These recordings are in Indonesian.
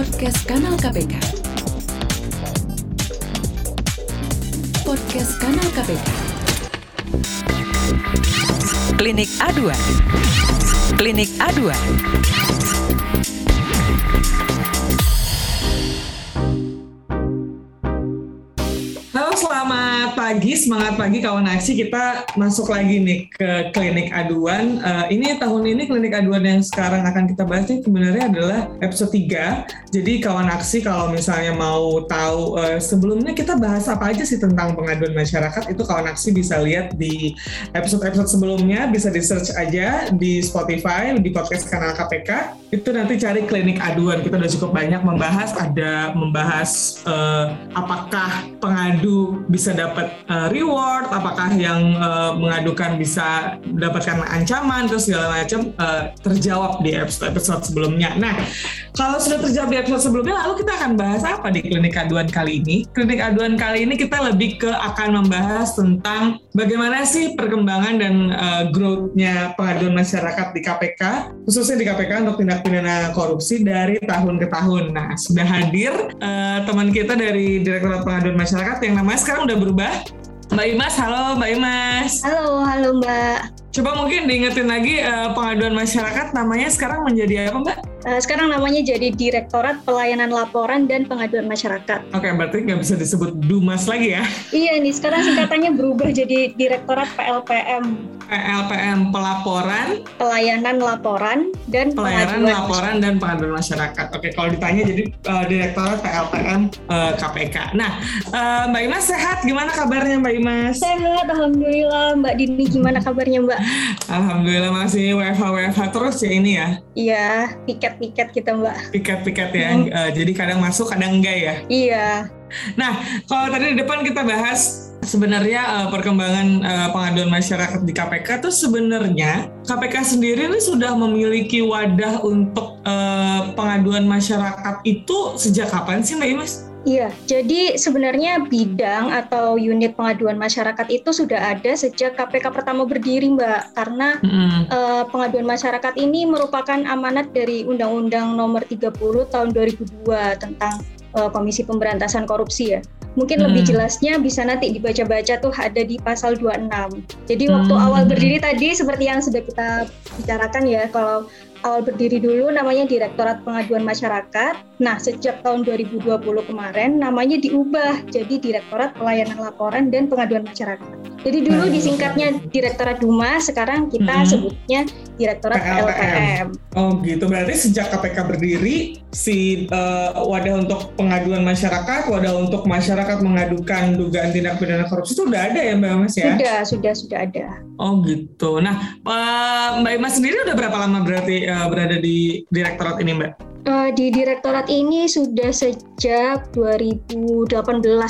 Podcast Kanal KPK. Podcast Kanal KPK. Klinik A2. Klinik A2. Pagi, semangat pagi kawan aksi. Kita masuk lagi nih ke klinik aduan. Uh, ini tahun ini klinik aduan yang sekarang akan kita bahas ini sebenarnya adalah episode 3. Jadi kawan aksi kalau misalnya mau tahu uh, sebelumnya kita bahas apa aja sih tentang pengaduan masyarakat itu kawan aksi bisa lihat di episode-episode sebelumnya, bisa di search aja di Spotify, di podcast kanal KPK. Itu nanti cari klinik aduan. Kita udah cukup banyak membahas, ada membahas uh, apakah pengadu bisa dapat uh, reward, apakah yang uh, mengadukan bisa mendapatkan ancaman, terus segala macam uh, terjawab di episode, episode sebelumnya. Nah, kalau sudah terjawab di episode sebelumnya, lalu kita akan bahas apa di klinik aduan kali ini? Klinik aduan kali ini kita lebih ke akan membahas tentang bagaimana sih perkembangan dan uh, growth-nya pengaduan masyarakat di KPK, khususnya di KPK untuk tindak pidana korupsi dari tahun ke tahun. Nah, sudah hadir uh, teman kita dari Direktorat Pengaduan Masyarakat yang namanya sekarang udah berubah. Mbak Imas, halo Mbak Imas. Halo, halo Mbak. Coba mungkin diingetin lagi uh, pengaduan masyarakat namanya sekarang menjadi apa Mbak? Uh, sekarang namanya jadi Direktorat Pelayanan Laporan dan Pengaduan Masyarakat. Oke, berarti nggak bisa disebut Dumas lagi ya? Iya nih, sekarang singkatannya berubah jadi Direktorat PLPM. PLPM Pelaporan, Pelayanan Laporan dan Pelayanan Pengaduan Laporan dan Pengaduan Masyarakat. Oke, kalau ditanya jadi uh, Direktorat PLPM uh, KPK. Nah, uh, Mbak Imas sehat? Gimana kabarnya Mbak Imas? Sehat, Alhamdulillah. Mbak Dini gimana kabarnya Mbak? Alhamdulillah masih WFH WFH terus ya ini ya? Iya, piket-piket kita Mbak. Piket-piket ya. Hmm. Uh, jadi kadang masuk, kadang enggak ya. Iya. Nah, kalau tadi di depan kita bahas sebenarnya uh, perkembangan uh, pengaduan masyarakat di KPK tuh sebenarnya KPK sendiri ini sudah memiliki wadah untuk uh, pengaduan masyarakat itu sejak kapan sih Mbak Imas? Iya, jadi sebenarnya bidang atau unit pengaduan masyarakat itu sudah ada sejak KPK pertama berdiri, Mbak. Karena Mm-mm. eh, pengaduan masyarakat ini merupakan amanat dari Undang-Undang Nomor 30 Tahun 2002 tentang eh, Komisi Pemberantasan Korupsi ya. Mungkin lebih Hmm. jelasnya bisa nanti dibaca-baca tuh ada di pasal 26. Jadi waktu Hmm. awal berdiri tadi seperti yang sudah kita bicarakan ya, kalau awal berdiri dulu namanya Direktorat Pengaduan Masyarakat. Nah, sejak tahun 2020 kemarin namanya diubah jadi Direktorat Pelayanan Laporan dan Pengaduan Masyarakat. Jadi dulu disingkatnya Direktorat Duma, sekarang kita Hmm. sebutnya Direktorat. PLPM. Oh gitu, berarti sejak KPK berdiri, si uh, wadah untuk pengaduan masyarakat, wadah untuk masyarakat mengadukan dugaan tindak pidana korupsi itu udah ada ya Mbak Imas ya? Sudah, sudah, sudah ada. Oh gitu. Nah, uh, Mbak Imas sendiri udah berapa lama berarti uh, berada di direktorat ini Mbak? Eh, di Direktorat ini sudah sejak 2018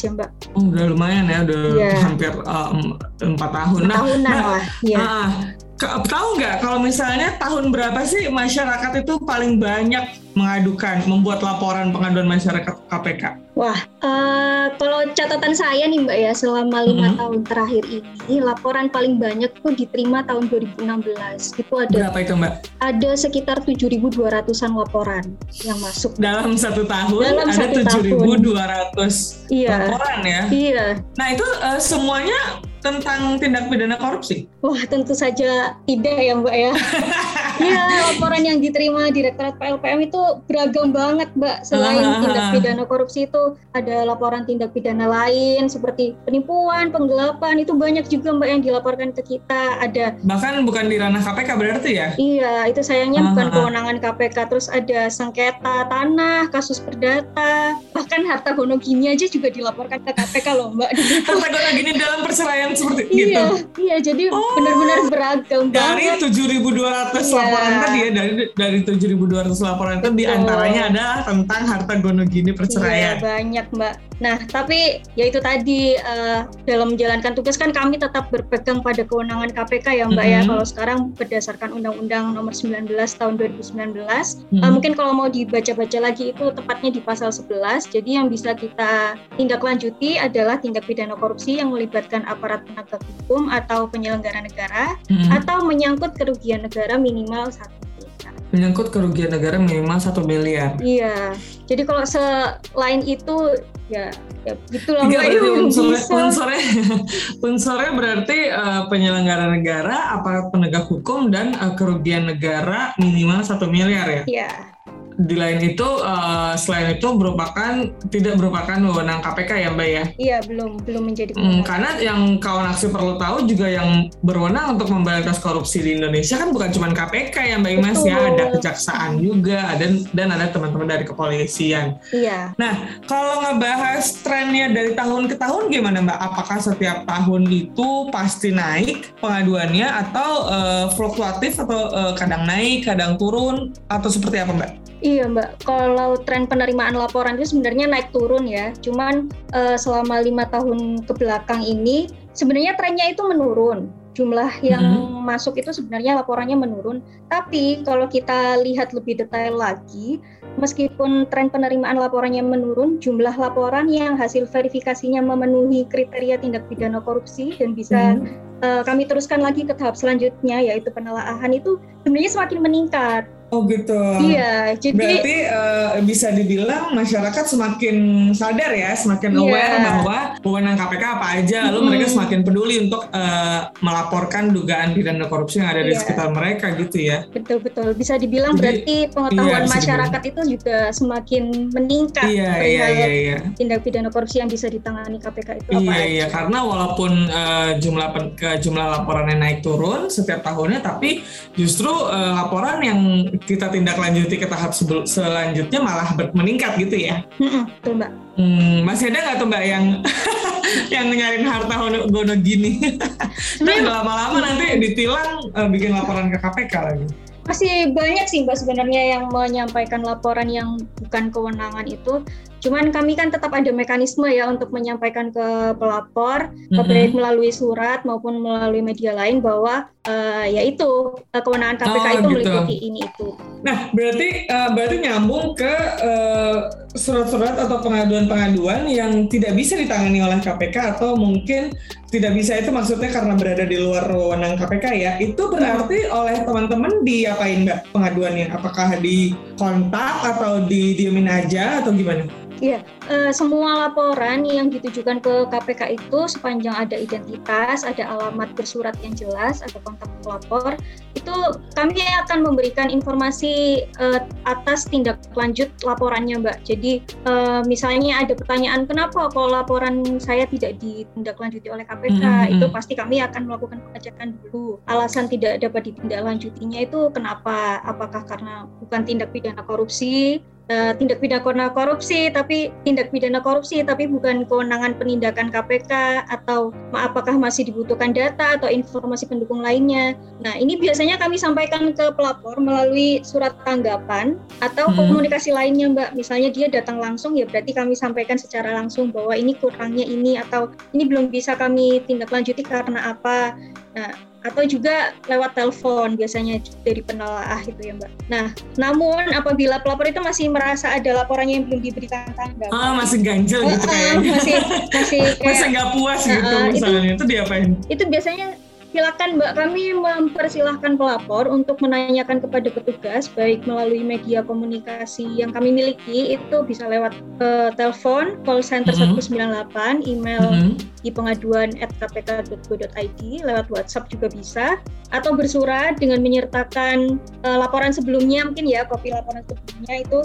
ya Mbak. Oh, udah lumayan ya, udah Iya. hampir um, empat tahun. Nah, Tahunan nah, lah. Ya. ah, ke- tahu nggak kalau misalnya tahun berapa sih masyarakat itu paling banyak mengadukan, membuat laporan pengaduan masyarakat KPK? Wah, eh, kalau catatan saya nih Mbak ya, selama lima Mhm. tahun terakhir ini, laporan paling banyak tuh diterima tahun 2016. Itu ada Berapa itu Mbak? ada sekitar 7.200-an laporan yang masuk. Dalam satu tahun Dalam ada satu 7.200 Iya, laporan ya. iya. Nah itu uh, semuanya tentang tindak pidana korupsi. Wah, tentu saja tidak ya Mbak ya. Iya, laporan yang diterima Direktorat PLPM itu beragam banget Mbak. Selain Ah. tindak pidana korupsi itu ada laporan tindak pidana lain seperti penipuan, penggelapan, itu banyak juga Mbak yang dilaporkan ke kita. Ada Bahkan bukan di ranah KPK berarti ya? Iya, itu sayangnya Ah, bukan ah. kewenangan KPK. Terus ada sengketa tanah, kasus perdata, bahkan harta gono gini aja juga dilaporkan ke KPK loh, Mbak. Kata gini dalam perceraian seperti iya, gitu. iya. Jadi Oh. benar-benar beragam Dari banget. 7.200 Iya. Laporan tadi ya, dari dari 7.200 laporan itu di antaranya ada tentang harta gono gini Iya, perceraian. banyak, Mbak. Nah, tapi ya itu tadi eh, dalam menjalankan tugas kan kami tetap berpegang pada kewenangan KPK ya, Mbak ya. Mhm. Kalau sekarang berdasarkan Undang-Undang Nomor 19 Tahun 2019 Mhm. Uh, mungkin kalau mau dibaca-baca lagi itu tepatnya di pasal 11. Jadi yang bisa kita tindak lanjuti adalah tindak pidana korupsi yang melibatkan aparat penegak hukum atau penyelenggara negara Mhm. atau menyangkut kerugian negara minimal satu. Menyangkut kerugian negara minimal satu miliar. Iya. Jadi kalau selain itu ya ya gitulah Tiga Mbak, berarti belum unsurnya, unsurnya, unsurnya berarti eh, penyelenggara negara, aparat penegak hukum, dan eh, kerugian negara minimal satu miliar ya. Iya. Di lain itu, eh, selain itu merupakan tidak merupakan wewenang KPK ya Mbak ya. Iya, belum belum menjadi Hmm, karena yang kawan aksi perlu tahu juga yang berwenang untuk memberantas korupsi di Indonesia kan bukan cuma KPK ya Mbak Imas ya, ada kejaksaan juga, dan dan ada teman-teman dari kepolisian. Iya. Nah, kalau ngebahas trennya dari tahun ke tahun gimana Mbak? Apakah setiap tahun itu pasti naik pengaduannya atau eh, fluktuatif atau eh, kadang naik, kadang turun atau seperti apa Mbak? Iya Mbak, kalau tren penerimaan laporan itu sebenarnya naik turun ya. Cuman eh, selama lima tahun ke belakang ini sebenarnya trennya itu menurun. Jumlah yang Mm-hmm. masuk itu sebenarnya laporannya menurun. Tapi kalau kita lihat lebih detail lagi, meskipun tren penerimaan laporannya menurun, jumlah laporan yang hasil verifikasinya memenuhi kriteria tindak pidana korupsi dan bisa Hmm. eh, kami teruskan lagi ke tahap selanjutnya yaitu penelaahan itu sebenarnya semakin meningkat. Oh gitu. Iya, jadi Berarti eh, bisa dibilang masyarakat semakin sadar ya, semakin Iya. aware bahwa wewenang KPK apa aja, lalu mereka semakin peduli untuk eh, melaporkan dugaan pidana korupsi yang ada di Iya. sekitar mereka gitu ya. Betul-betul bisa dibilang Jadi, berarti pengetahuan iya, masyarakat itu juga semakin meningkat Iya, iya, perihal iya, iya. tindak pidana korupsi yang bisa ditangani KPK itu apa Iya aja. iya karena walaupun eh, jumlah pen- ke jumlah laporannya naik turun setiap tahunnya tapi justru eh, laporan yang kita tindak lanjuti ke tahap selanjutnya malah meningkat gitu ya. Mm-mm, betul mbak. Hmm, masih ada nggak tuh mbak yang yang nyariin harta gono, gini? Nah, lama-lama nanti ditilang eh, bikin laporan ke KPK lagi. Masih banyak sih mbak sebenarnya yang menyampaikan laporan yang bukan kewenangan itu. Cuman kami kan tetap ada mekanisme ya untuk menyampaikan ke pelapor, Mhm. baik melalui surat maupun melalui media lain bahwa eh, ya itu eh, kewenangan KPK Oh, itu gitu. meliputi ini itu. Nah, berarti eh, berarti nyambung ke eh, surat-surat atau pengaduan-pengaduan yang tidak bisa ditangani oleh KPK atau mungkin tidak bisa itu maksudnya karena berada di luar wewenang KPK ya. Itu berarti oleh teman-teman diapain Mbak pengaduannya? Apakah di kontak atau di diemin aja atau gimana? Iya, eh, semua laporan yang ditujukan ke KPK itu sepanjang ada identitas, ada alamat bersurat yang jelas, ada kontak pelapor, itu kami akan memberikan informasi eh, atas tindak lanjut laporannya, Mbak. Jadi eh, misalnya ada pertanyaan kenapa kok laporan saya tidak ditindaklanjuti oleh KPK, Mhm. itu pasti kami akan melakukan pengecekan dulu. Alasan tidak dapat ditindaklanjutinya itu kenapa? Apakah karena bukan tindak pidana korupsi eh, tindak pidana korupsi tapi tindak pidana korupsi tapi bukan kewenangan penindakan KPK atau apakah masih dibutuhkan data atau informasi pendukung lainnya. Nah, ini biasanya kami sampaikan ke pelapor melalui surat tanggapan atau Hmm. komunikasi lainnya, Mbak. Misalnya dia datang langsung ya berarti kami sampaikan secara langsung bahwa ini kurangnya ini atau ini belum bisa kami tindak lanjuti karena apa. Nah, atau juga lewat telepon biasanya dari penelaah itu ya Mbak. Nah, namun apabila pelapor itu masih merasa ada laporannya yang belum diberikan tanggapan, Ah, masih ganjel gitu Eh, eh, kayaknya. masih masih Masih kayak nggak puas Eh, gitu itu- misalnya. Itu diapain? itu biasanya silakan Mbak kami mempersilahkan pelapor untuk menanyakan kepada petugas baik melalui media komunikasi yang kami miliki itu bisa lewat eh, telepon call center Mhm. 198 email Mhm. di pengaduan at kpk.go.id lewat WhatsApp juga bisa atau bersurat dengan menyertakan eh, laporan sebelumnya mungkin ya kopi laporan sebelumnya itu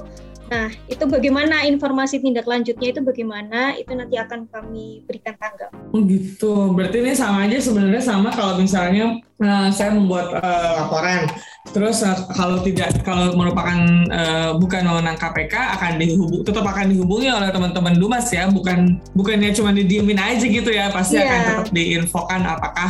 nah itu bagaimana informasi tindak lanjutnya itu bagaimana itu nanti akan kami berikan tanggapan Oh gitu. Berarti ini sama aja sebenarnya sama kalau misalnya eh, saya membuat eh, laporan. Terus eh, kalau tidak kalau merupakan eh, bukan wewenang KPK akan dihubung tetap akan dihubungi oleh teman-teman Dumas ya, bukan bukannya cuma didiemin aja gitu ya, pasti Iya. akan tetap diinfokan apakah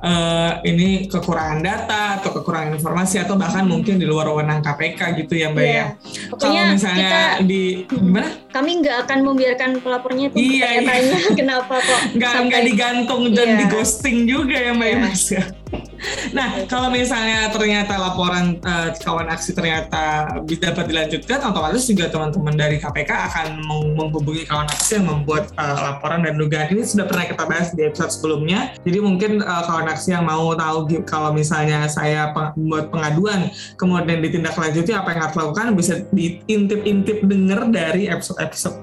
eh, ini kekurangan data atau kekurangan informasi atau bahkan mungkin di luar wewenang KPK gitu ya Mbak Iya. ya. Kalau misalnya kita di gimana? kami nggak akan membiarkan pelapornya itu Iya, bertanya-tanya kenapa kok nggak nggak digantung dan Iya. di ghosting juga ya Mbak Iya. Imas ya. Nah, kalau misalnya ternyata laporan uh, kawan aksi ternyata dapat dilanjutkan, otomatis juga teman-teman dari KPK akan menghubungi kawan aksi yang membuat uh, laporan dan dugaan ini sudah pernah kita bahas di episode sebelumnya. Jadi mungkin uh, kawan aksi yang mau tahu kalau misalnya saya membuat pengaduan, kemudian ditindaklanjuti apa yang harus lakukan bisa diintip-intip dengar dari episode-episode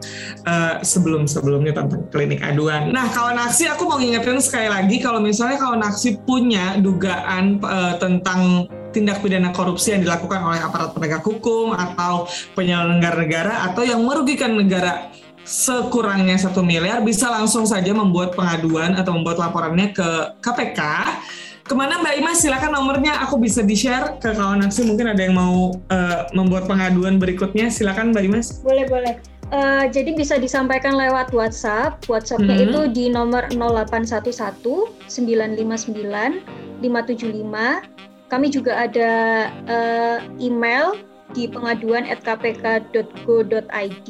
uh, sebelum-sebelumnya tentang klinik aduan. Nah, kawan aksi aku mau ingatkan sekali lagi kalau misalnya kawan aksi punya dugaan uh, tentang tindak pidana korupsi yang dilakukan oleh aparat penegak hukum atau penyelenggara negara atau yang merugikan negara sekurangnya satu miliar bisa langsung saja membuat pengaduan atau membuat laporannya ke KPK. Ke mana Mbak Imas? Silakan nomornya aku bisa di-share ke kawan aksi. Mungkin ada yang mau uh, membuat pengaduan berikutnya. Silakan Mbak Imas. Boleh, boleh. Uh, jadi bisa disampaikan lewat WhatsApp. WhatsAppnya hmm. itu di nomor 0811 959 575. Kami juga ada uh, email di pengaduan at kpk.go.id.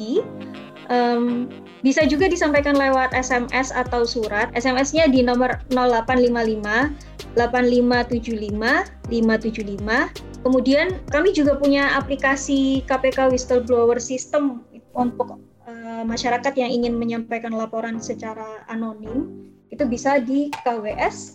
Um, bisa juga disampaikan lewat SMS atau surat. SMS-nya di nomor 0855 8575 575. Kemudian kami juga punya aplikasi KPK Whistleblower System untuk uh, masyarakat yang ingin menyampaikan laporan secara anonim itu bisa di kws.kpk.go.id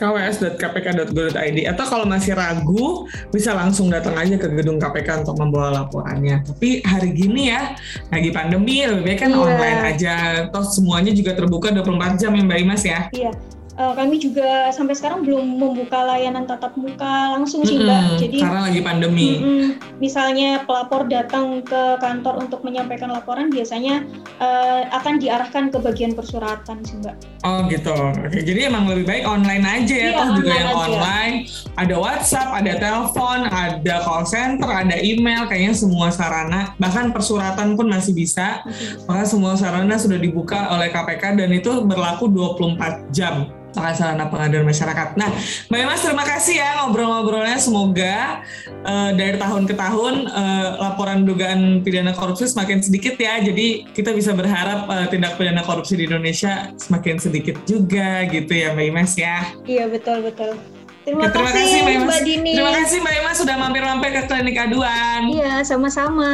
kws.kpk.go.id atau kalau masih ragu bisa langsung datang aja ke gedung KPK untuk membawa laporannya. Tapi hari gini ya lagi pandemi lebih baik kan iya. online aja. Toh semuanya juga terbuka 24 jam ya Mbak Imas ya. Iya uh, kami juga sampai sekarang belum membuka layanan tatap muka langsung sih mbak. Mm-hmm, Jadi karena lagi pandemi. Mm-hmm, misalnya pelapor datang ke kantor untuk menyampaikan laporan, biasanya uh, akan diarahkan ke bagian persuratan sih mbak. Oh gitu. Oke, jadi emang lebih baik online aja ya. Iya, Toh juga yang aja. online. Ada WhatsApp, ada telepon, ada call center, ada email. Kayaknya semua sarana, bahkan persuratan pun masih bisa. Maka semua sarana sudah dibuka oleh KPK dan itu berlaku 24 jam sarana pengaduan masyarakat. Nah, Mbak Mas terima kasih ya ngobrol-ngobrolnya. Semoga uh, dari tahun ke tahun uh, laporan dugaan pidana korupsi semakin sedikit ya. Jadi kita bisa berharap uh, tindak pidana korupsi di Indonesia semakin sedikit juga gitu ya Mbak Imas ya. Iya betul betul. Terima, ya, terima kasih, kasih Mbak, Mbak Dini. Terima kasih Mbak Imas sudah mampir-mampir ke klinik aduan. Iya sama-sama.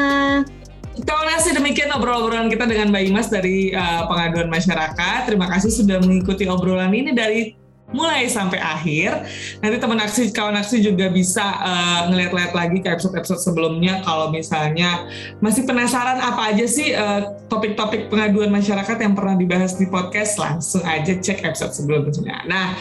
Terima kasih demikian obrolan kita dengan Mbak Imas dari uh, pengaduan masyarakat. Terima kasih sudah mengikuti obrolan ini dari mulai sampai akhir. Nanti teman aksi, kawan aksi juga bisa uh, ngeliat-liat lagi ke episode-episode sebelumnya kalau misalnya masih penasaran apa aja sih uh, topik-topik pengaduan masyarakat yang pernah dibahas di podcast, langsung aja cek episode sebelumnya. Nah,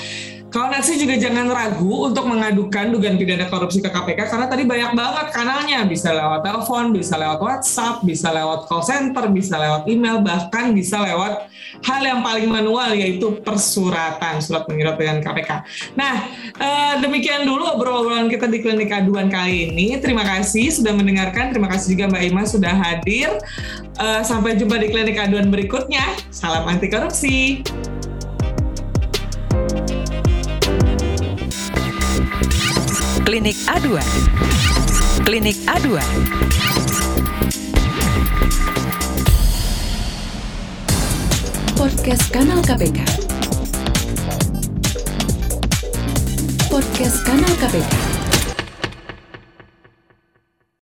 Kawan aksi juga jangan ragu untuk mengadukan dugaan pidana korupsi ke KPK karena tadi banyak banget kanalnya. Bisa lewat telepon, bisa lewat WhatsApp, bisa lewat call center, bisa lewat email, bahkan bisa lewat hal yang paling manual yaitu persuratan, surat menyurat dengan KPK. Nah, eh, demikian dulu obrolan kita di klinik aduan kali ini. Terima kasih sudah mendengarkan. Terima kasih juga Mbak Ima sudah hadir. Eh, sampai jumpa di klinik aduan berikutnya. Salam anti korupsi. Klinik A2. Klinik A2. Podcast Kanal KPK. Podcast Kanal KPK.